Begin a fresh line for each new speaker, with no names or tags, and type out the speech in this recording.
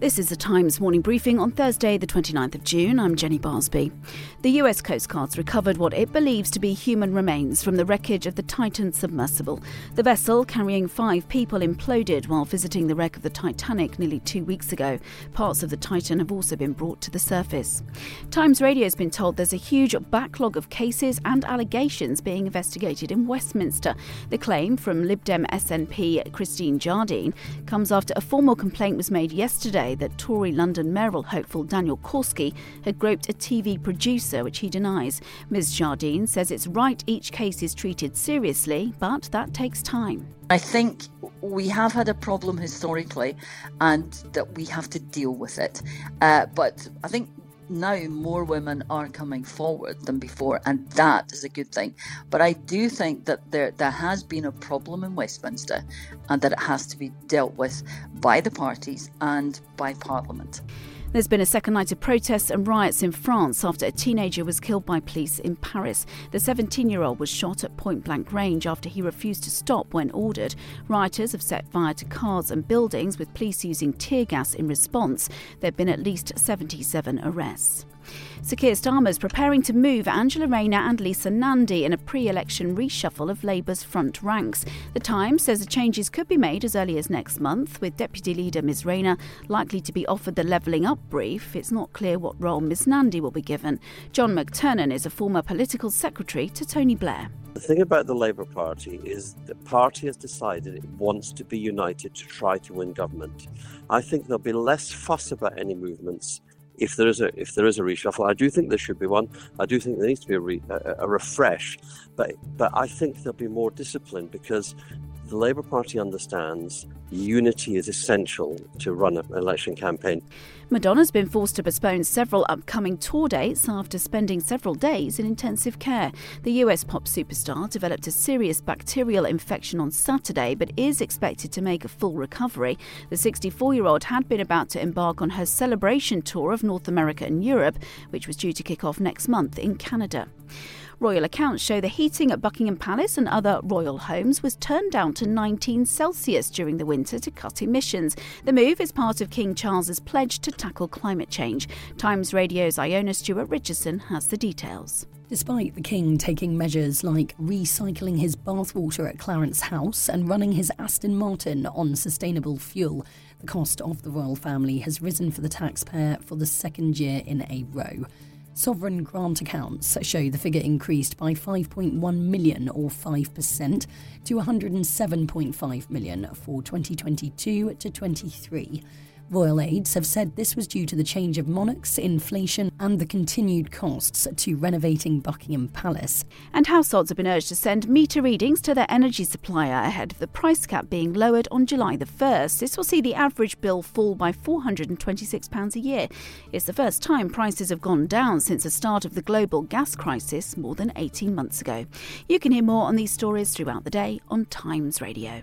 This is the Times morning briefing on Thursday, the 29th of June. I'm Jenny Barsby. The US Coast Guard's recovered what it believes to be human remains from the wreckage of the Titan submersible. The vessel, carrying five people, imploded while visiting the wreck of the Titanic nearly two weeks ago. Parts of the Titan have also been brought to the surface. Times Radio has been told there's a huge backlog of cases and allegations being investigated in Westminster. The claim from Lib Dem MP Christine Jardine comes after a formal complaint was made yesterday that Tory London mayoral hopeful Daniel Korski had groped a TV producer, which he denies. Ms. Jardine says it's right each case is treated seriously, but that takes time.
I think we have had a problem historically and that we have to deal with it. Uh, but I think now more women are coming forward than before, and that is a good thing. But I do think that there there has been a problem in Westminster, and that it has to be dealt with by the parties and by Parliament.
There's been a second night of protests and riots in France after a teenager was killed by police in Paris. The 17 year old was shot at point blank range after he refused to stop when ordered. Rioters have set fire to cars and buildings with police using tear gas in response. There have been at least 77 arrests. Sir Keir Starmer is preparing to move Angela Rayner and Lisa Nandy in a pre election reshuffle of Labour's front ranks. The Times says the changes could be made as early as next month, with Deputy Leader Ms Rayner likely to be offered the levelling up brief. It's not clear what role Ms Nandy will be given. John McTernan is a former political secretary to Tony Blair.
The thing about the Labour Party is the party has decided it wants to be united to try to win government. I think there'll be less fuss about any movements if there is a if there is a reshuffle. I do think there should be one. I do think there needs to be a, re, a, a refresh, but but I think there'll be more discipline because the Labour Party understands unity is essential to run an election campaign.
Madonna's been forced to postpone several upcoming tour dates after spending several days in intensive care. The US pop superstar developed a serious bacterial infection on Saturday but is expected to make a full recovery. The 64 year old had been about to embark on her celebration tour of North America and Europe, which was due to kick off next month in Canada. Royal accounts show the heating at Buckingham Palace and other royal homes was turned down to 19 Celsius during the winter to cut emissions. The move is part of King Charles's pledge to tackle climate change. Times Radio's Iona Stewart Richardson has the details.
Despite the King taking measures like recycling his bathwater at Clarence House and running his Aston Martin on sustainable fuel, the cost of the royal family has risen for the taxpayer for the second year in a row. Sovereign grant accounts show the figure increased by 5.1 million or 5% to 107.5 million for 2022 to 23. Royal aides have said this was due to the change of monarchs, inflation, and the continued costs to renovating Buckingham Palace.
And households have been urged to send meter readings to their energy supplier ahead of the price cap being lowered on July the 1st. This will see the average bill fall by £426 a year. It's the first time prices have gone down since the start of the global gas crisis more than 18 months ago. You can hear more on these stories throughout the day on Times Radio.